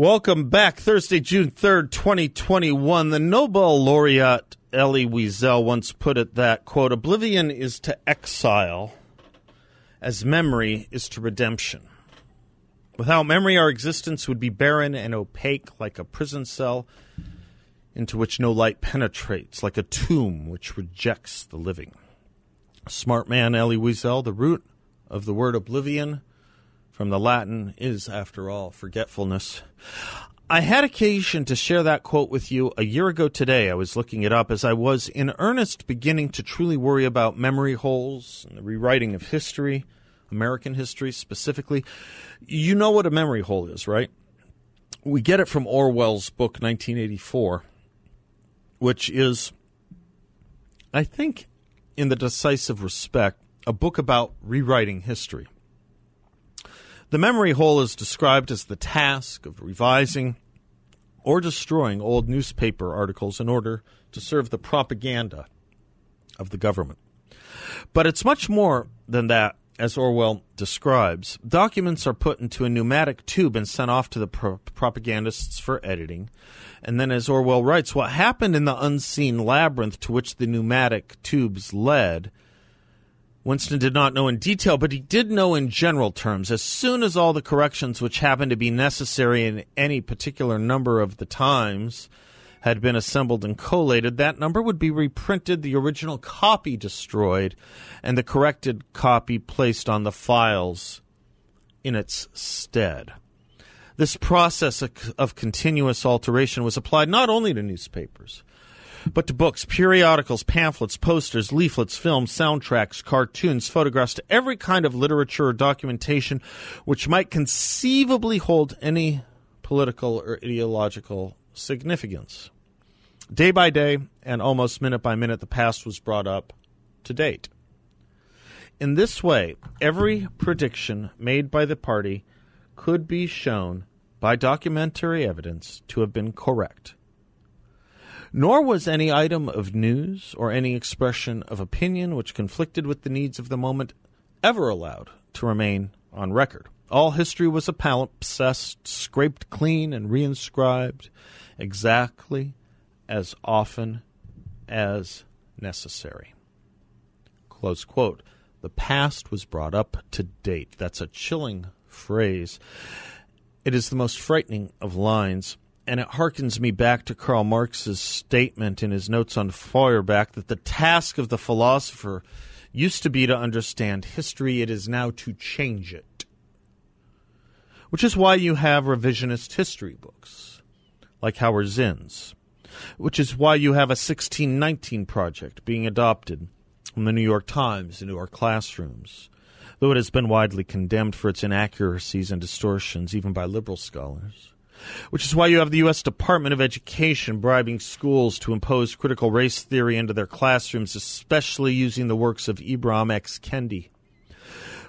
Welcome back. Thursday, June 3rd, 2021. The Nobel laureate Elie Wiesel once put it that, quote, oblivion is to exile as memory is to redemption. Without memory, our existence would be barren and opaque like a prison cell into which no light penetrates, like a tomb which rejects the living. Smart man Elie Wiesel, the root of the word oblivion from the Latin is, after all, forgetfulness. I had occasion to share that quote with you a year ago today. I was looking it up as I was in earnest beginning to truly worry about memory holes and the rewriting of history, American history specifically. You know what a memory hole is, right? We get it from Orwell's book 1984, which is, I think, in the decisive respect, a book about rewriting history. The memory hole is described as the task of revising or destroying old newspaper articles in order to serve the propaganda of the government. But it's much more than that, as Orwell describes. Documents are put into a pneumatic tube and sent off to the pro- propagandists for editing. And then, as Orwell writes, what happened in the unseen labyrinth to which the pneumatic tubes led Winston did not know in detail, but he did know in general terms. As soon as all the corrections which happened to be necessary in any particular number of the times had been assembled and collated, that number would be reprinted, the original copy destroyed, and the corrected copy placed on the files in its stead. This process of continuous alteration was applied not only to newspapers, but to books, periodicals, pamphlets, posters, leaflets, films, soundtracks, cartoons, photographs, to every kind of literature or documentation which might conceivably hold any political or ideological significance. Day by day and almost minute by minute, the past was brought up to date. In this way, every prediction made by the party could be shown by documentary evidence to have been correct nor was any item of news or any expression of opinion which conflicted with the needs of the moment ever allowed to remain on record. All history was a palimpsest, scraped clean and reinscribed exactly as often as necessary. Close quote. The past was brought up to date. That's a chilling phrase. It is the most frightening of lines and it harkens me back to Karl Marx's statement in his notes on Feuerbach that the task of the philosopher used to be to understand history, it is now to change it. Which is why you have revisionist history books, like Howard Zinn's. Which is why you have a 1619 project being adopted from the New York Times into our classrooms, though it has been widely condemned for its inaccuracies and distortions, even by liberal scholars which is why you have the U.S. Department of Education bribing schools to impose critical race theory into their classrooms, especially using the works of Ibram X. Kendi.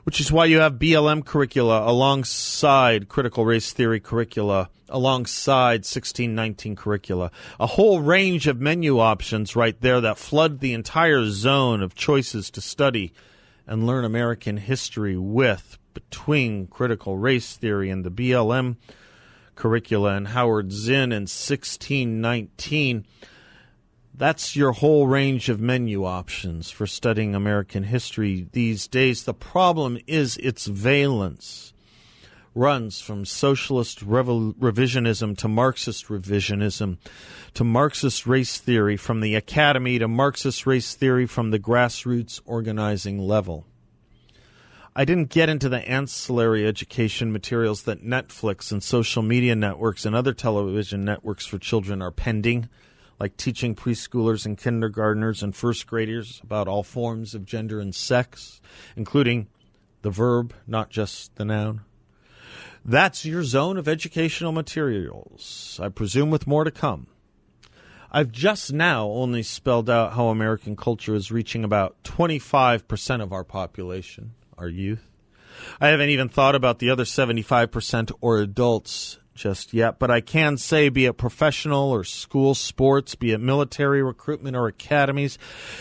Which is why you have BLM curricula alongside critical race theory curricula, alongside 1619 curricula. A whole range of menu options right there that flood the entire zone of choices to study and learn American history with between critical race theory and the BLM curricula and Howard Zinn in 1619. That's your whole range of menu options for studying American history these days. The problem is its valence runs from socialist revisionism to Marxist revisionism to Marxist race theory from the academy to Marxist race theory from the grassroots organizing level. I didn't get into the ancillary education materials that Netflix and social media networks and other television networks for children are pending, like teaching preschoolers and kindergartners and first graders about all forms of gender and sex, including the verb, not just the noun. That's your zone of educational materials, I presume with more to come. I've just now only spelled out how American culture is reaching about 25% of our population, our youth. I haven't even thought about the other 75% or adults just yet, but I can say, be it professional or school sports, be it military recruitment or academies,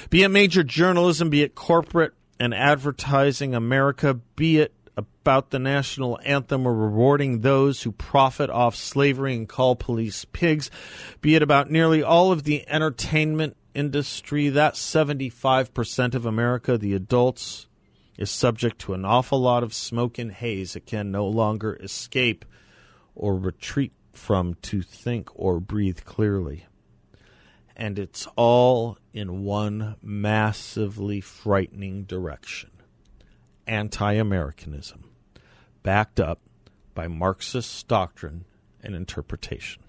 be it major journalism, be it corporate and advertising America, be it about the national anthem or rewarding those who profit off slavery and call police pigs, be it about nearly all of the entertainment industry, that 75% of America, the adults, is subject to an awful lot of smoke and haze it can no longer escape or retreat from to think or breathe clearly. And it's all in one massively frightening direction anti Americanism, backed up by Marxist doctrine and interpretation.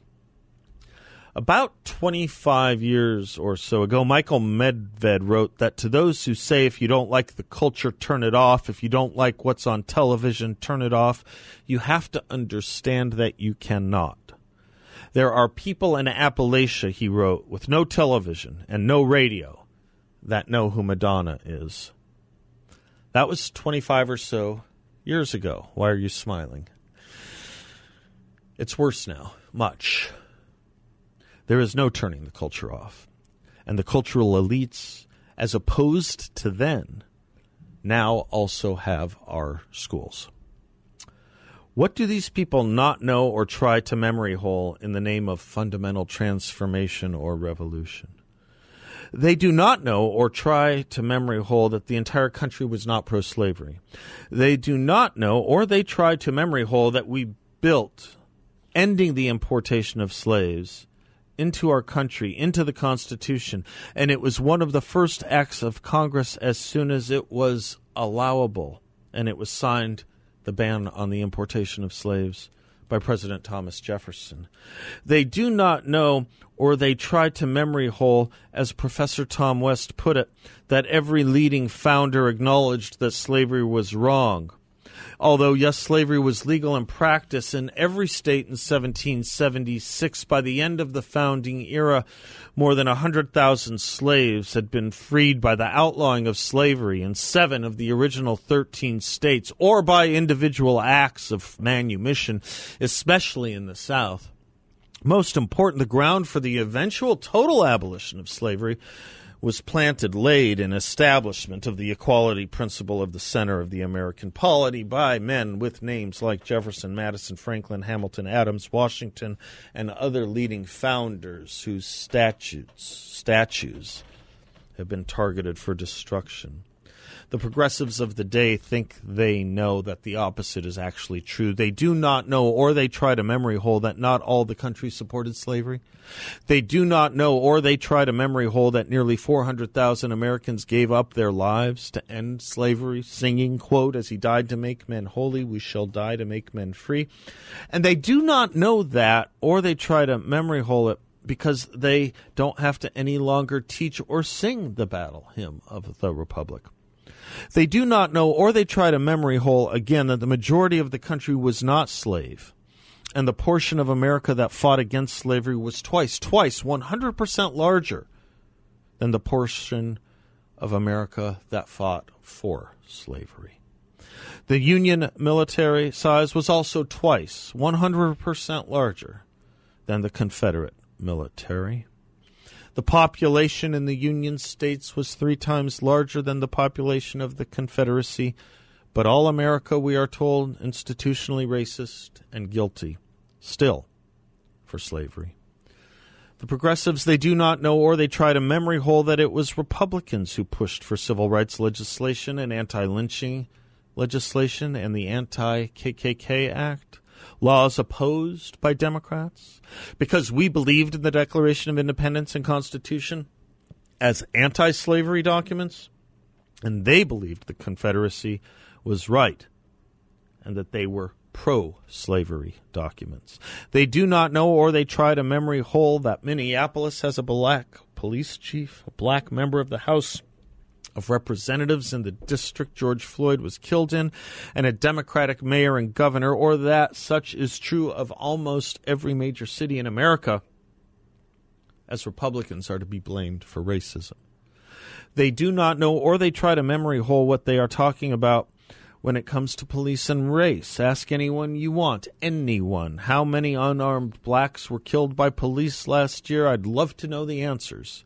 About 25 years or so ago, Michael Medved wrote that to those who say if you don't like the culture, turn it off, if you don't like what's on television, turn it off, you have to understand that you cannot. There are people in Appalachia, he wrote, with no television and no radio that know who Madonna is. That was 25 or so years ago. Why are you smiling? It's worse now, much. There is no turning the culture off. And the cultural elites, as opposed to then, now also have our schools. What do these people not know or try to memory hole in the name of fundamental transformation or revolution? They do not know or try to memory hole that the entire country was not pro slavery. They do not know or they try to memory hole that we built ending the importation of slaves into our country, into the Constitution. And it was one of the first acts of Congress as soon as it was allowable. And it was signed the ban on the importation of slaves by President Thomas Jefferson. They do not know, or they try to memory hole, as Professor Tom West put it, that every leading founder acknowledged that slavery was wrong although, yes, slavery was legal in practice in every state in 1776, by the end of the founding era, more than 100,000 slaves had been freed by the outlawing of slavery in seven of the original 13 states, or by individual acts of manumission, especially in the South. Most important, the ground for the eventual total abolition of slavery was planted, laid in establishment of the equality principle of the center of the American polity by men with names like Jefferson, Madison, Franklin, Hamilton, Adams, Washington, and other leading founders whose statutes, statues have been targeted for destruction. The progressives of the day think they know that the opposite is actually true. They do not know, or they try to memory hole, that not all the country supported slavery. They do not know, or they try to memory hole, that nearly 400,000 Americans gave up their lives to end slavery, singing, quote, as he died to make men holy, we shall die to make men free. And they do not know that, or they try to memory hole it because they don't have to any longer teach or sing the battle hymn of the Republic. They do not know, or they try to memory hole again, that the majority of the country was not slave. And the portion of America that fought against slavery was twice, twice, 100% larger than the portion of America that fought for slavery. The Union military size was also twice, 100% larger than the Confederate military. The population in the Union States was three times larger than the population of the Confederacy, but all America, we are told, institutionally racist and guilty, still, for slavery. The progressives, they do not know or they try to memory hole that it was Republicans who pushed for civil rights legislation and anti lynching legislation and the Anti KKK Act laws opposed by Democrats, because we believed in the Declaration of Independence and Constitution as anti slavery documents, and they believed the Confederacy was right and that they were pro slavery documents. They do not know or they try to memory hole that Minneapolis has a black police chief, a black member of the House of Representatives in the district George Floyd was killed in, and a Democratic mayor and governor, or that such is true of almost every major city in America, as Republicans are to be blamed for racism. They do not know, or they try to memory hole what they are talking about when it comes to police and race. Ask anyone you want, anyone. How many unarmed blacks were killed by police last year? I'd love to know the answers.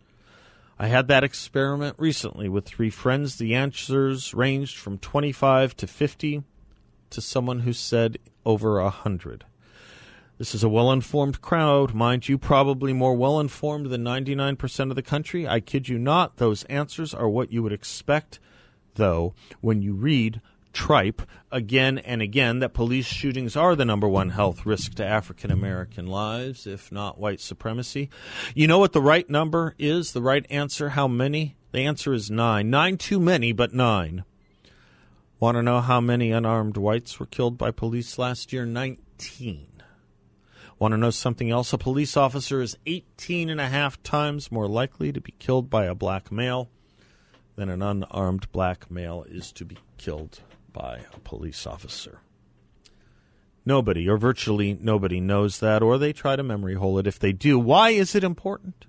I had that experiment recently with three friends. The answers ranged from 25 to 50 to someone who said over a 100. This is a well informed crowd, mind you, probably more well informed than 99% of the country. I kid you not, those answers are what you would expect, though, when you read tripe again and again that police shootings are the number one health risk to African American lives, if not white supremacy. You know what the right number is? The right answer? How many? The answer is nine. Nine too many, but nine. Want to know how many unarmed whites were killed by police last year? 19. Want to know something else? A police officer is 18 and a half times more likely to be killed by a black male than an unarmed black male is to be killed by a police officer. Nobody, or virtually nobody, knows that, or they try to memory hole it if they do. Why is it important?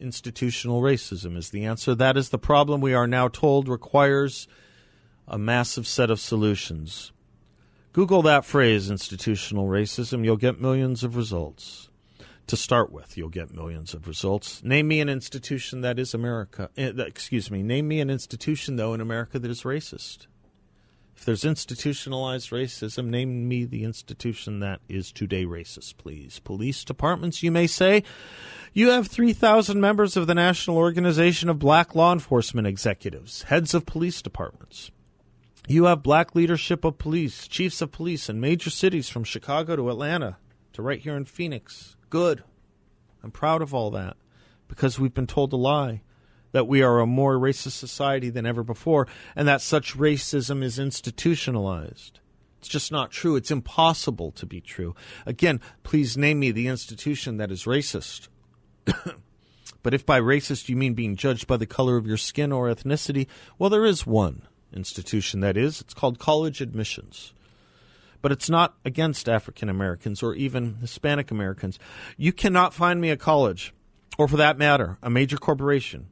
Institutional racism is the answer. That is the problem we are now told requires a massive set of solutions. Google that phrase, institutional racism. You'll get millions of results. To start with, you'll get millions of results. Name me an institution that is America. Eh, excuse me. Name me an institution, though, in America that is racist. If there's institutionalized racism, name me the institution that is today racist, please. Police departments, you may say. You have 3,000 members of the National Organization of Black Law Enforcement Executives, heads of police departments. You have black leadership of police, chiefs of police in major cities from Chicago to Atlanta to right here in Phoenix. Good. I'm proud of all that because we've been told a lie that we are a more racist society than ever before and that such racism is institutionalized. It's just not true. It's impossible to be true. Again, please name me the institution that is racist. but if by racist you mean being judged by the color of your skin or ethnicity, well, there is one institution that is. It's called college admissions. But it's not against African Americans or even Hispanic Americans. You cannot find me a college, or for that matter, a major corporation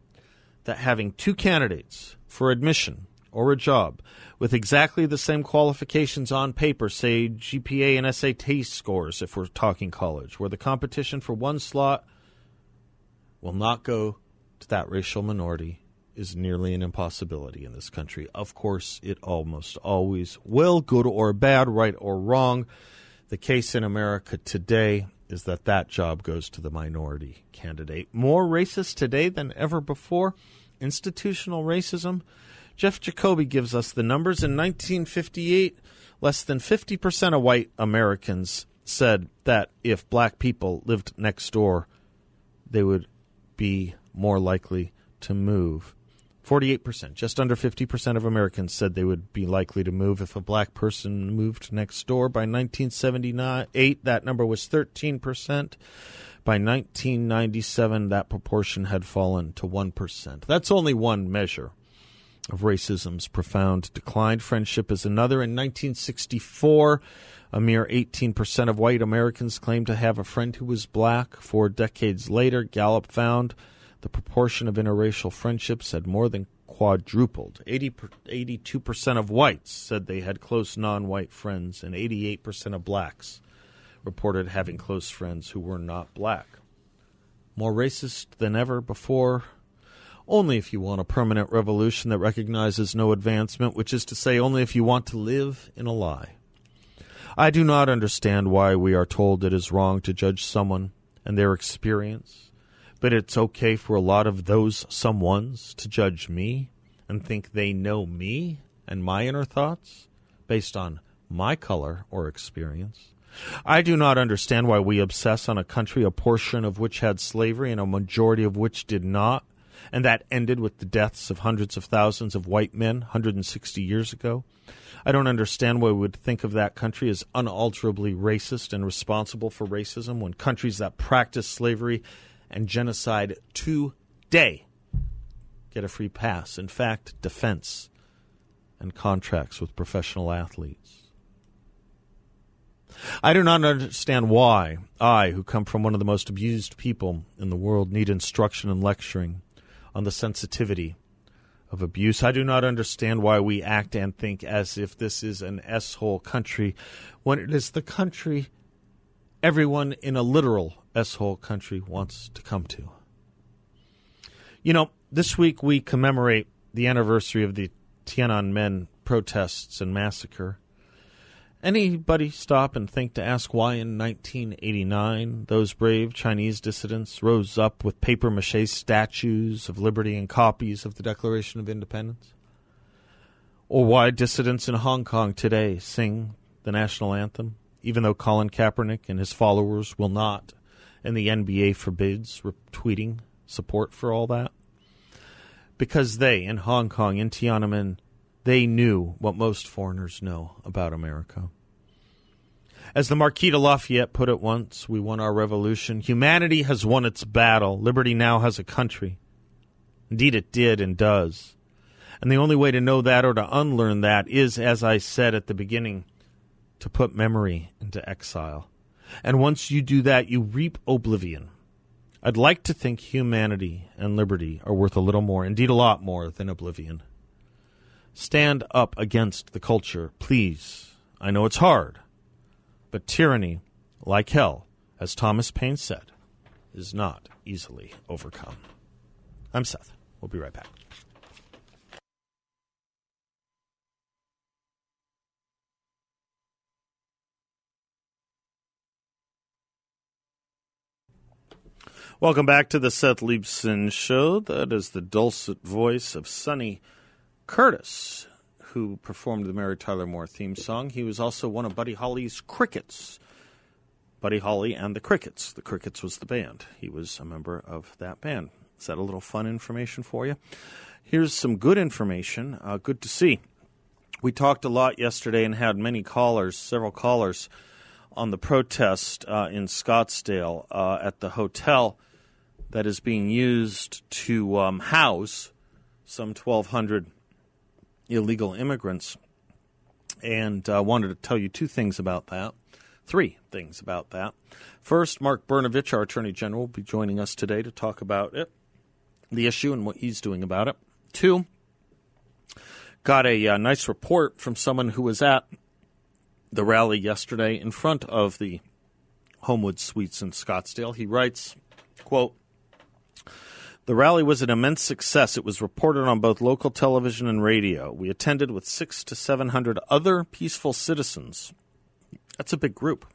that having two candidates for admission or a job with exactly the same qualifications on paper, say GPA and SAT scores, if we're talking college, where the competition for one slot will not go to that racial minority is nearly an impossibility in this country. Of course, it almost always will, good or bad, right or wrong. The case in America today is that that job goes to the minority candidate. More racist today than ever before. Institutional racism. Jeff Jacoby gives us the numbers. In 1958, less than 50% of white Americans said that if black people lived next door, they would be more likely to move. 48%, just under 50% of Americans said they would be likely to move if a black person moved next door. By 1978, that number was 13%. By 1997, that proportion had fallen to 1%. That's only one measure of racism's profound decline. Friendship is another. In 1964, a mere 18% of white Americans claimed to have a friend who was black. Four decades later, Gallup found the proportion of interracial friendships had more than quadrupled. 80 82% of whites said they had close non white friends, and 88% of blacks reported having close friends who were not black. More racist than ever before, only if you want a permanent revolution that recognizes no advancement, which is to say, only if you want to live in a lie. I do not understand why we are told it is wrong to judge someone and their experience but it's okay for a lot of those someones to judge me and think they know me and my inner thoughts based on my color or experience. I do not understand why we obsess on a country a portion of which had slavery and a majority of which did not, and that ended with the deaths of hundreds of thousands of white men 160 years ago. I don't understand why we would think of that country as unalterably racist and responsible for racism when countries that practice slavery and genocide today get a free pass. In fact, defense and contracts with professional athletes. I do not understand why I, who come from one of the most abused people in the world, need instruction and lecturing on the sensitivity of abuse. I do not understand why we act and think as if this is an S hole country when it is the country everyone in a literal S hole country wants to come to. You know, this week we commemorate the anniversary of the Tiananmen protests and massacre. Anybody stop and think to ask why in 1989 those brave Chinese dissidents rose up with paper mache statues of liberty and copies of the Declaration of Independence? Or why dissidents in Hong Kong today sing the national anthem, even though Colin Kaepernick and his followers will not, and the NBA forbids retweeting support for all that? Because they, in Hong Kong, in Tiananmen, they knew what most foreigners know about America. As the Marquis de Lafayette put it once, we won our revolution. Humanity has won its battle. Liberty now has a country. Indeed, it did and does. And the only way to know that or to unlearn that is, as I said at the beginning, to put memory into exile. And once you do that, you reap oblivion. I'd like to think humanity and liberty are worth a little more, indeed a lot more, than oblivion. Stand up against the culture, please. I know it's hard, but tyranny, like hell, as Thomas Paine said, is not easily overcome. I'm Seth. We'll be right back. Welcome back to the Seth Leibsohn Show. That is the dulcet voice of Sonny Curtis, who performed the Mary Tyler Moore theme song. He was also one of Buddy Holly's Crickets. Buddy Holly and the Crickets. The Crickets was the band. He was a member of that band. Is that a little fun information for you? Here's some good information. Uh, good to see. We talked a lot yesterday and had many callers, several callers, on the protest uh, in Scottsdale uh, at the hotel that is being used to um, house some 1,200 illegal immigrants. And I uh, wanted to tell you two things about that. Three things about that. First, Mark Brnovich, our Attorney General, will be joining us today to talk about it, the issue, and what he's doing about it. Two, got a uh, nice report from someone who was at the rally yesterday in front of the Homewood Suites in Scottsdale. He writes, quote, the rally was an immense success. It was reported on both local television and radio. We attended with six to seven hundred other peaceful citizens. That's a big group.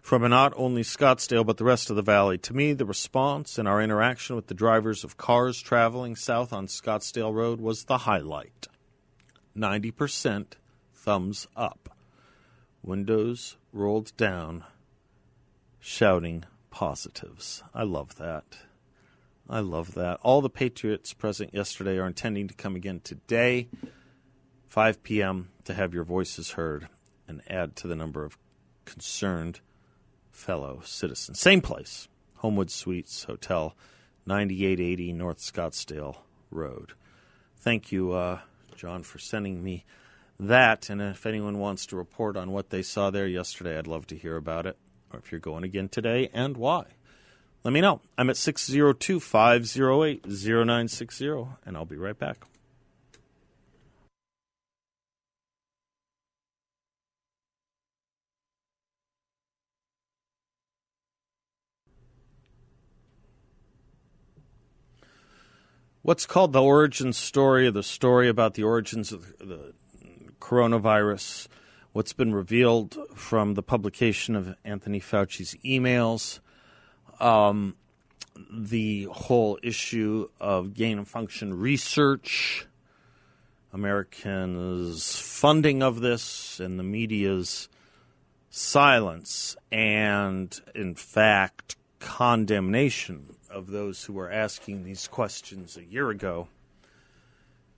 From not only Scottsdale but the rest of the valley. To me, the response and our interaction with the drivers of cars traveling south on Scottsdale Road was the highlight. 90% thumbs up. Windows rolled down, shouting positives. I love that. I love that. All the Patriots present yesterday are intending to come again today, 5 p.m., to have your voices heard and add to the number of concerned fellow citizens. Same place, Homewood Suites Hotel, 9880 North Scottsdale Road. Thank you, uh, John, for sending me that. And if anyone wants to report on what they saw there yesterday, I'd love to hear about it or if you're going again today and why. Let me know. I'm at 602 508 0960, and I'll be right back. What's called the origin story, or the story about the origins of the coronavirus what's been revealed from the publication of Anthony Fauci's emails, um, the whole issue of gain of function research, Americans' funding of this, and the media's silence, and in fact, condemnation of those who were asking these questions a year ago,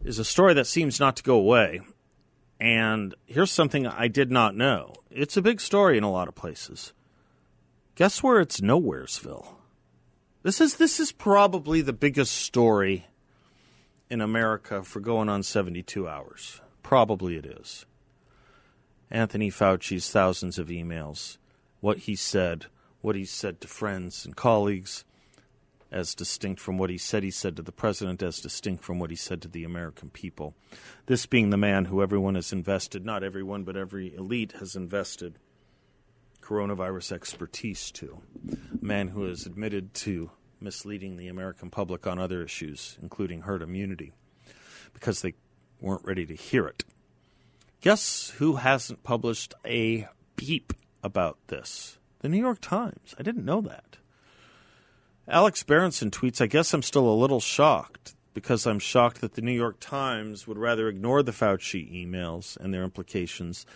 is a story that seems not to go away. And here's something I did not know it's a big story in a lot of places. Guess where it's Nowheresville? This is this is probably the biggest story in America for going on 72 hours. Probably it is. Anthony Fauci's thousands of emails, what he said, what he said to friends and colleagues, as distinct from what he said he said to the president, as distinct from what he said to the American people. This being the man who everyone has invested, not everyone, but every elite has invested coronavirus expertise to. A man who has admitted to misleading the American public on other issues, including herd immunity, because they weren't ready to hear it. Guess who hasn't published a beep about this? The New York Times. I didn't know that. Alex Berenson tweets, I guess I'm still a little shocked because I'm shocked that the New York Times would rather ignore the Fauci emails and their implications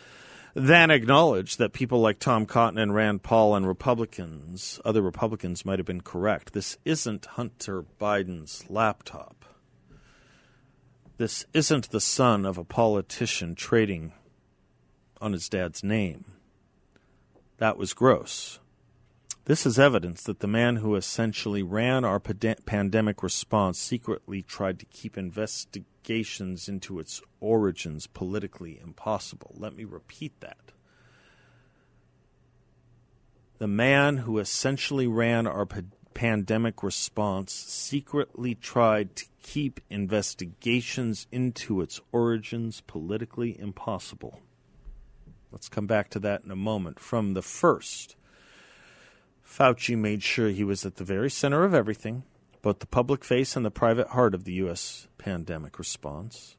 than acknowledge that people like Tom Cotton and Rand Paul and Republicans, other Republicans, might have been correct. This isn't Hunter Biden's laptop. This isn't the son of a politician trading on his dad's name. That was gross. This is evidence that the man who essentially ran our pandemic response secretly tried to keep investigations into its origins politically impossible. Let me repeat that. The man who essentially ran our pandemic response secretly tried to keep investigations into its origins politically impossible. Let's come back to that in a moment. From the first, Fauci made sure he was at the very center of everything, both the public face and the private heart of the U.S. pandemic response.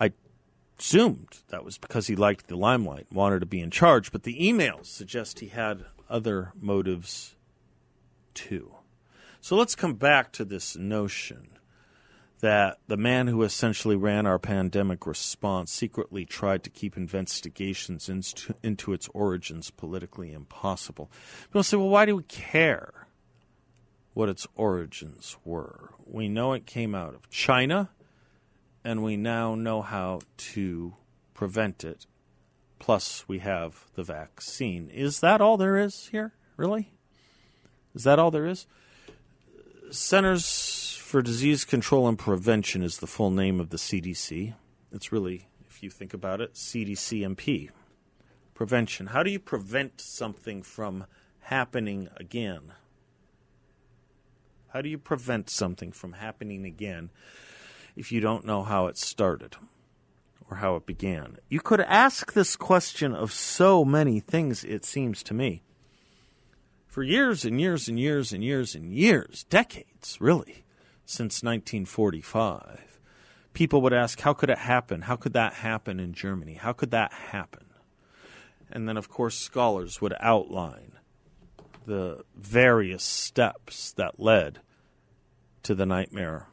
I assumed that was because he liked the limelight, wanted to be in charge, but the emails suggest he had other motives too. So let's come back to this notion that the man who essentially ran our pandemic response secretly tried to keep investigations into, into its origins politically impossible. People say, well, why do we care what its origins were? We know it came out of China, and we now know how to prevent it. Plus, we have the vaccine. Is that all there is here? Really? Is that all there is? Centers for Disease Control and Prevention is the full name of the CDC. It's really, if you think about it, CDCMP. Prevention. How do you prevent something from happening again? How do you prevent something from happening again if you don't know how it started or how it began? You could ask this question of so many things, it seems to me. For years and years and years and years and years, decades, really since 1945. People would ask, how could it happen? How could that happen in Germany? How could that happen? And then, of course, scholars would outline the various steps that led to the nightmare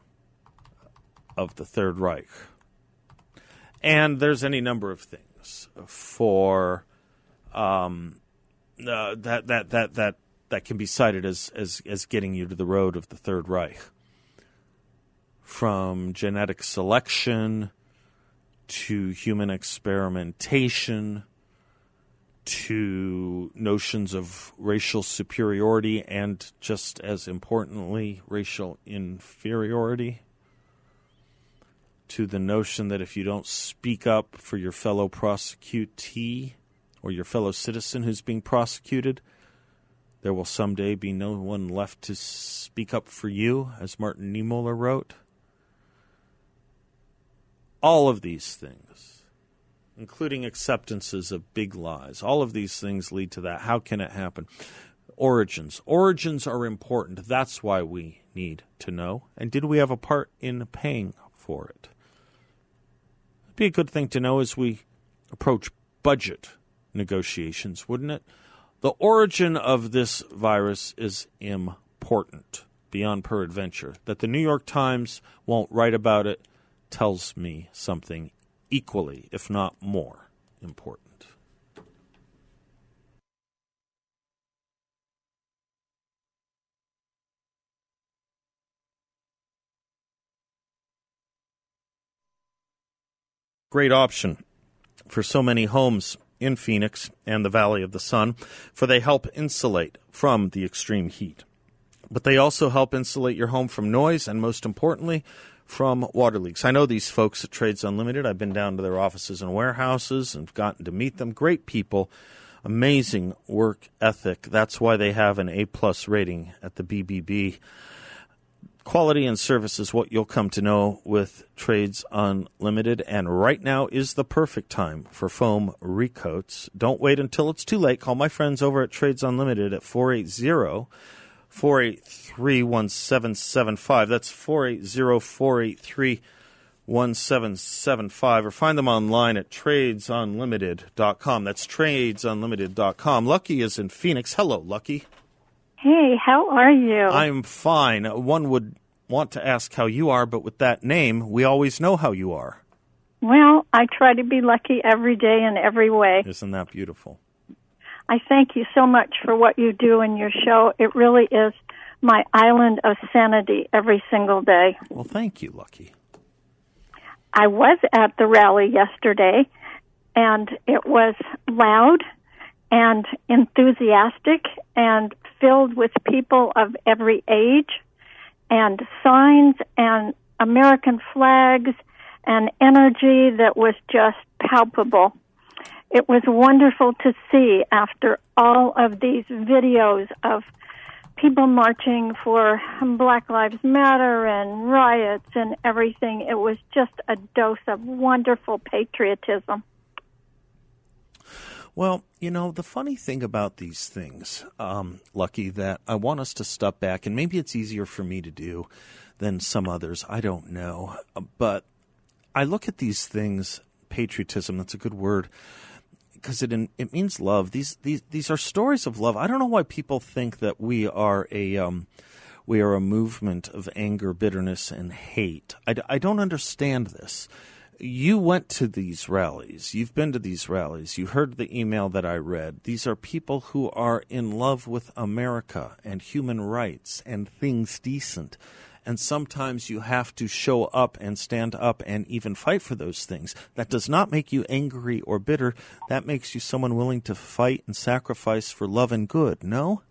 of the Third Reich. And there's any number of things for um, uh, that that that that that can be cited as, as as getting you to the road of the Third Reich from genetic selection to human experimentation to notions of racial superiority and, just as importantly, racial inferiority, to the notion that if you don't speak up for your fellow prosecutee or your fellow citizen who's being prosecuted, there will someday be no one left to speak up for you, as Martin Niemöller wrote all of these things, including acceptances of big lies, all of these things lead to that. How can it happen? Origins. Origins are important. That's why we need to know. And did we have a part in paying for it? It'd be a good thing to know as we approach budget negotiations, wouldn't it? The origin of this virus is important beyond peradventure. That the New York Times won't write about it tells me something equally, if not more, important. Great option for so many homes in Phoenix and the Valley of the Sun, for they help insulate from the extreme heat. But they also help insulate your home from noise and, most importantly, from water leaks. I know these folks at Trades Unlimited. I've been down to their offices and warehouses and gotten to meet them. Great people, amazing work ethic. That's why they have an A plus rating at the BBB. Quality and service is what you'll come to know with Trades Unlimited, and right now is the perfect time for foam recoats. Don't wait until it's too late. Call my friends over at Trades Unlimited at 480 483 1775. That's 480 483 1775. Or find them online at tradesunlimited.com. That's tradesunlimited.com. Lucky is in Phoenix. Hello, Lucky. Hey, how are you? I'm fine. One would want to ask how you are, but with that name, we always know how you are. Well, I try to be lucky every day in every way. Isn't that beautiful? I thank you so much for what you do in your show. It really is my island of sanity every single day. Well, thank you, Lucky. I was at the rally yesterday, and it was loud and enthusiastic and filled with people of every age and signs and American flags and energy that was just palpable. It was wonderful to see after all of these videos of people marching for Black Lives Matter and riots and everything. It was just a dose of wonderful patriotism. Well, you know, the funny thing about these things, um, Lucky, that I want us to step back, and maybe it's easier for me to do than some others. I don't know. But I look at these things, patriotism, that's a good word, because it it means love. These, these, these are stories of love. I don't know why people think that we are a. Um, we are a movement of anger, bitterness, and hate. I, I don't understand this you went to these rallies. You've been to these rallies. You heard the email that I read. These are people who are in love with America and human rights and things decent. And sometimes you have to show up and stand up and even fight for those things. That does not make you angry or bitter. That makes you someone willing to fight and sacrifice for love and good, no?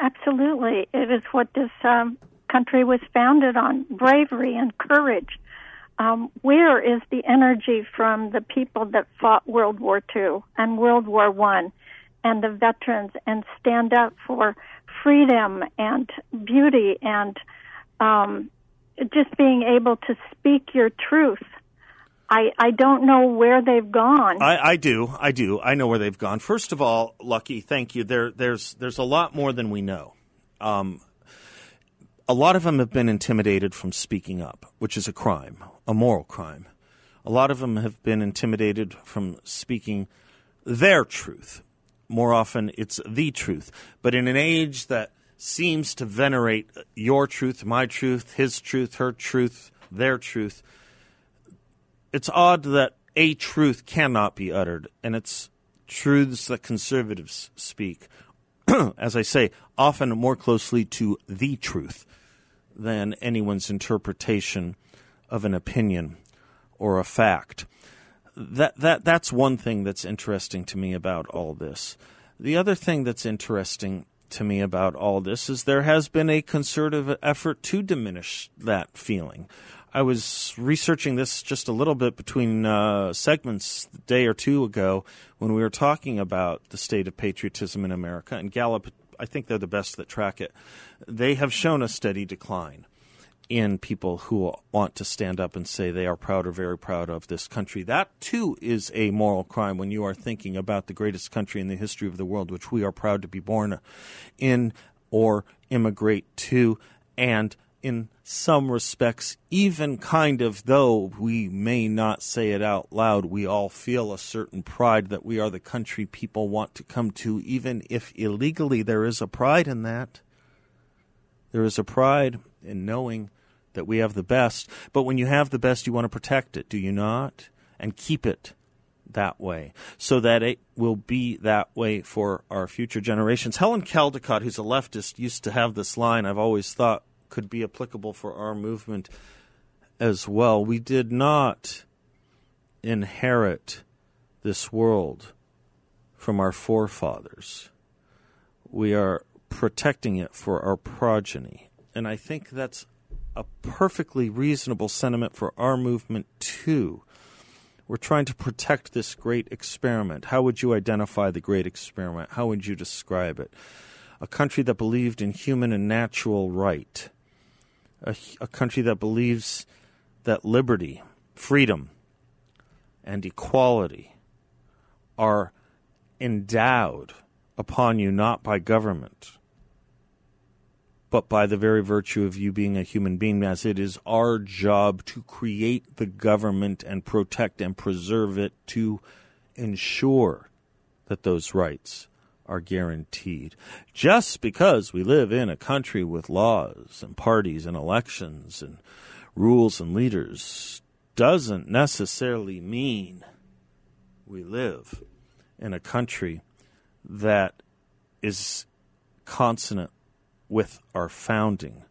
Absolutely. It is what this um, country was founded on bravery and courage um, where is the energy from the people that fought World War II and World War One, and the veterans, and stand up for freedom and beauty and um, just being able to speak your truth? I, I don't know where they've gone. I, I do. I do. I know where they've gone. First of all, Lucky, thank you. There, there's, there's a lot more than we know. Um, a lot of them have been intimidated from speaking up, which is a crime, a moral crime. A lot of them have been intimidated from speaking their truth. More often, it's the truth. But in an age that seems to venerate your truth, my truth, his truth, her truth, their truth, it's odd that a truth cannot be uttered, and it's truths that conservatives speak, as I say, often more closely to the truth than anyone's interpretation of an opinion or a fact. That, that, that's one thing that's interesting to me about all this. The other thing that's interesting to me about all this is there has been a concerted effort to diminish that feeling. I was researching this just a little bit between uh, segments a day or two ago when we were talking about the state of patriotism in America, and Gallup I think they're the best that track it. They have shown a steady decline in people who want to stand up and say they are proud or very proud of this country. That too is a moral crime when you are thinking about the greatest country in the history of the world, which we are proud to be born in or immigrate to, and in some respects, even kind of though we may not say it out loud, we all feel a certain pride that we are the country people want to come to, even if illegally there is a pride in that. There is a pride in knowing that we have the best, but when you have the best, you want to protect it, do you not? And keep it that way so that it will be that way for our future generations. Helen Caldicott, who's a leftist, used to have this line I've always thought could be applicable for our movement as well. We did not inherit this world from our forefathers. We are protecting it for our progeny. And I think that's a perfectly reasonable sentiment for our movement, too. We're trying to protect this great experiment. How would you identify the great experiment? How would you describe it? A country that believed in human and natural right, a, a country that believes that liberty, freedom, and equality are endowed upon you not by government, but by the very virtue of you being a human being, as it is our job to create the government and protect and preserve it to ensure that those rights are guaranteed. Just because we live in a country with laws and parties and elections and rules and leaders doesn't necessarily mean we live in a country that is consonant with our founding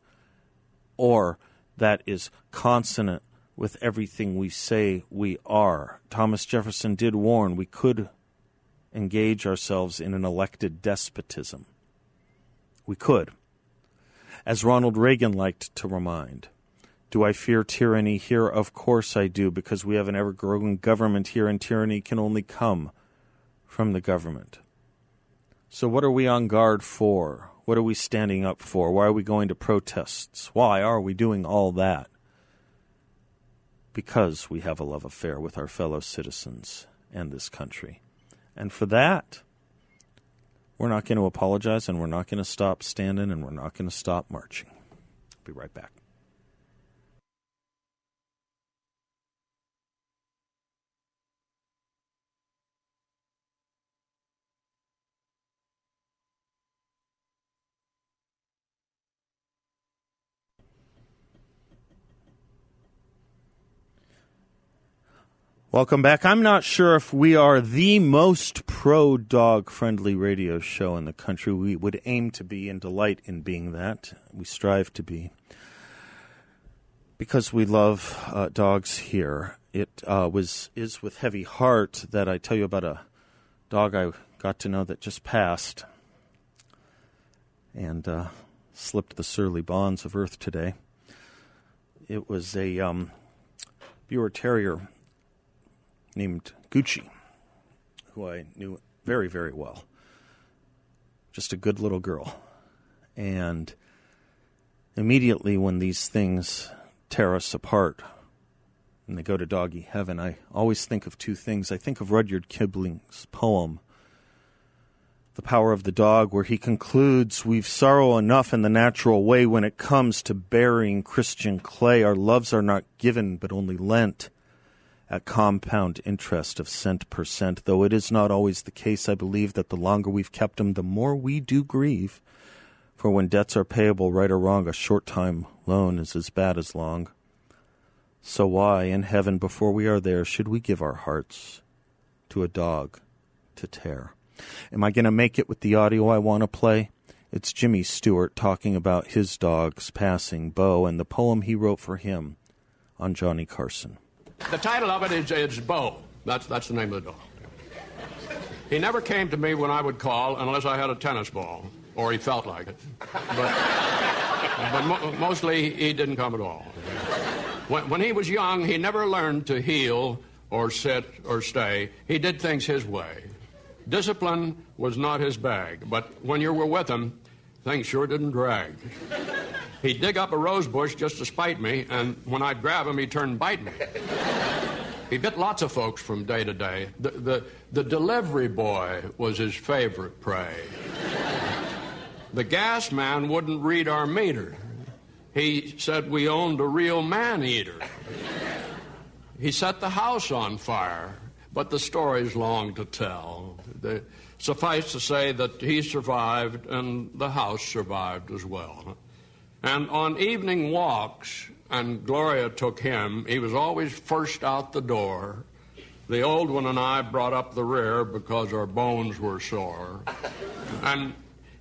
or that is consonant with everything we say we are. Thomas Jefferson did warn we could engage ourselves in an elected despotism. We could. As Ronald Reagan liked to remind, do I fear tyranny here? Of course I do, because we have an ever growing government here, and tyranny can only come from the government. So, what are we on guard for? What are we standing up for? Why are we going to protests? Why are we doing all that? Because we have a love affair with our fellow citizens and this country. And for that, we're not going to apologize and we're not going to stop standing and we're not going to stop marching. Be right back. Welcome back. I'm not sure if we are the most pro dog friendly radio show in the country. We would aim to be and delight in being that. We strive to be. Because we love uh, dogs here. It uh, was is with heavy heart that I tell you about a dog I got to know that just passed and uh, slipped the surly bonds of earth today. It was a um, Brewer Terrier named Gucci, who I knew very, very well. Just a good little girl. And immediately when these things tear us apart and they go to doggy heaven, I always think of two things. I think of Rudyard Kipling's poem, The Power of the Dog, where he concludes We've sorrow enough in the natural way when it comes to burying Christian clay. Our loves are not given, but only lent at compound interest of cent per cent, though it is not always the case. I believe that the longer we've kept them, the more we do grieve. For when debts are payable, right or wrong, a short time loan is as bad as long. So why, in heaven, before we are there, should we give our hearts to a dog to tear? Am I going to make it with the audio I want to play? It's Jimmy Stewart talking about his dog's passing, Bo, and the poem he wrote for him on Johnny Carson. The title of it is, is Bo. That's, that's the name of the dog. He never came to me when I would call unless I had a tennis ball, or he felt like it. But, but mo- mostly he didn't come at all. When, when he was young, he never learned to heel or sit or stay. He did things his way. Discipline was not his bag, but when you were with him, things sure didn't drag. He'd dig up a rose bush just to spite me, and when I'd grab him, he'd turn and bite me. He bit lots of folks from day to day. The, the, the delivery boy was his favorite prey. The gas man wouldn't read our meter. He said we owned a real man eater. He set the house on fire, but the story's long to tell. The, suffice to say that he survived and the house survived as well. And on evening walks, and Gloria took him, he was always first out the door. The old one and I brought up the rear because our bones were sore. And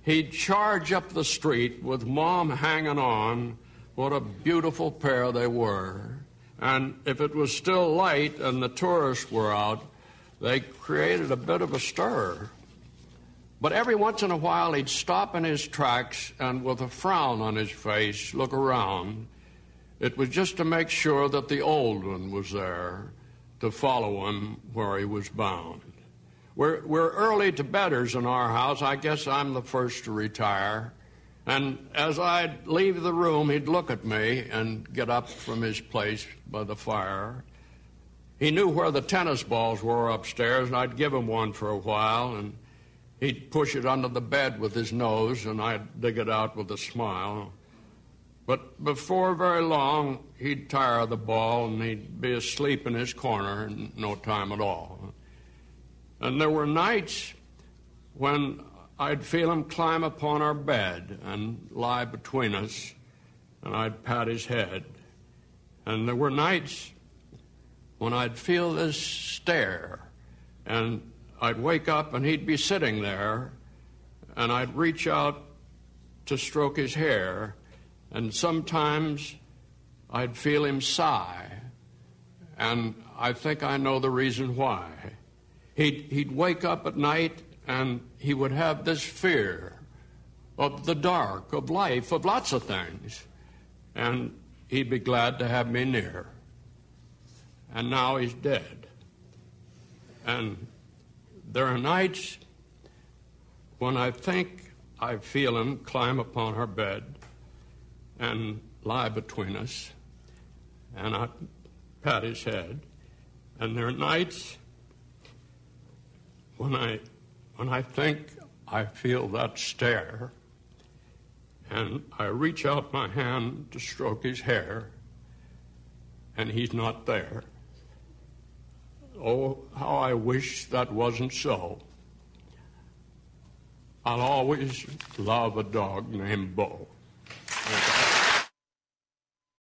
he'd charge up the street with Mom hanging on. What a beautiful pair they were. And if it was still light and the tourists were out, they created a bit of a stir. But every once in a while, he'd stop in his tracks and, with a frown on his face, look around. It was just to make sure that the old one was there to follow him where he was bound. We're, we're early to bedders in our house. I guess I'm the first to retire. And as I'd leave the room, he'd look at me and get up from his place by the fire. He knew where the tennis balls were upstairs, and I'd give him one for a while, and he'd push it under the bed with his nose, and I'd dig it out with a smile. But before very long, he'd tire of the ball, and he'd be asleep in his corner in no time at all. And there were nights when I'd feel him climb upon our bed and lie between us, and I'd pat his head. And there were nights when I'd feel this stare, and I'd wake up and he'd be sitting there, and I'd reach out to stroke his hair, and sometimes I'd feel him sigh, and I think I know the reason why. He'd, he'd wake up at night and he would have this fear of the dark, of life, of lots of things. And he'd be glad to have me near. And now he's dead. And there are nights when I think I feel him climb upon her bed and lie between us, and I pat his head. And there are nights when I when I think I feel that stare, and I reach out my hand to stroke his hair, and he's not there. Oh, how I wish that wasn't so. I'll always love a dog named Bo.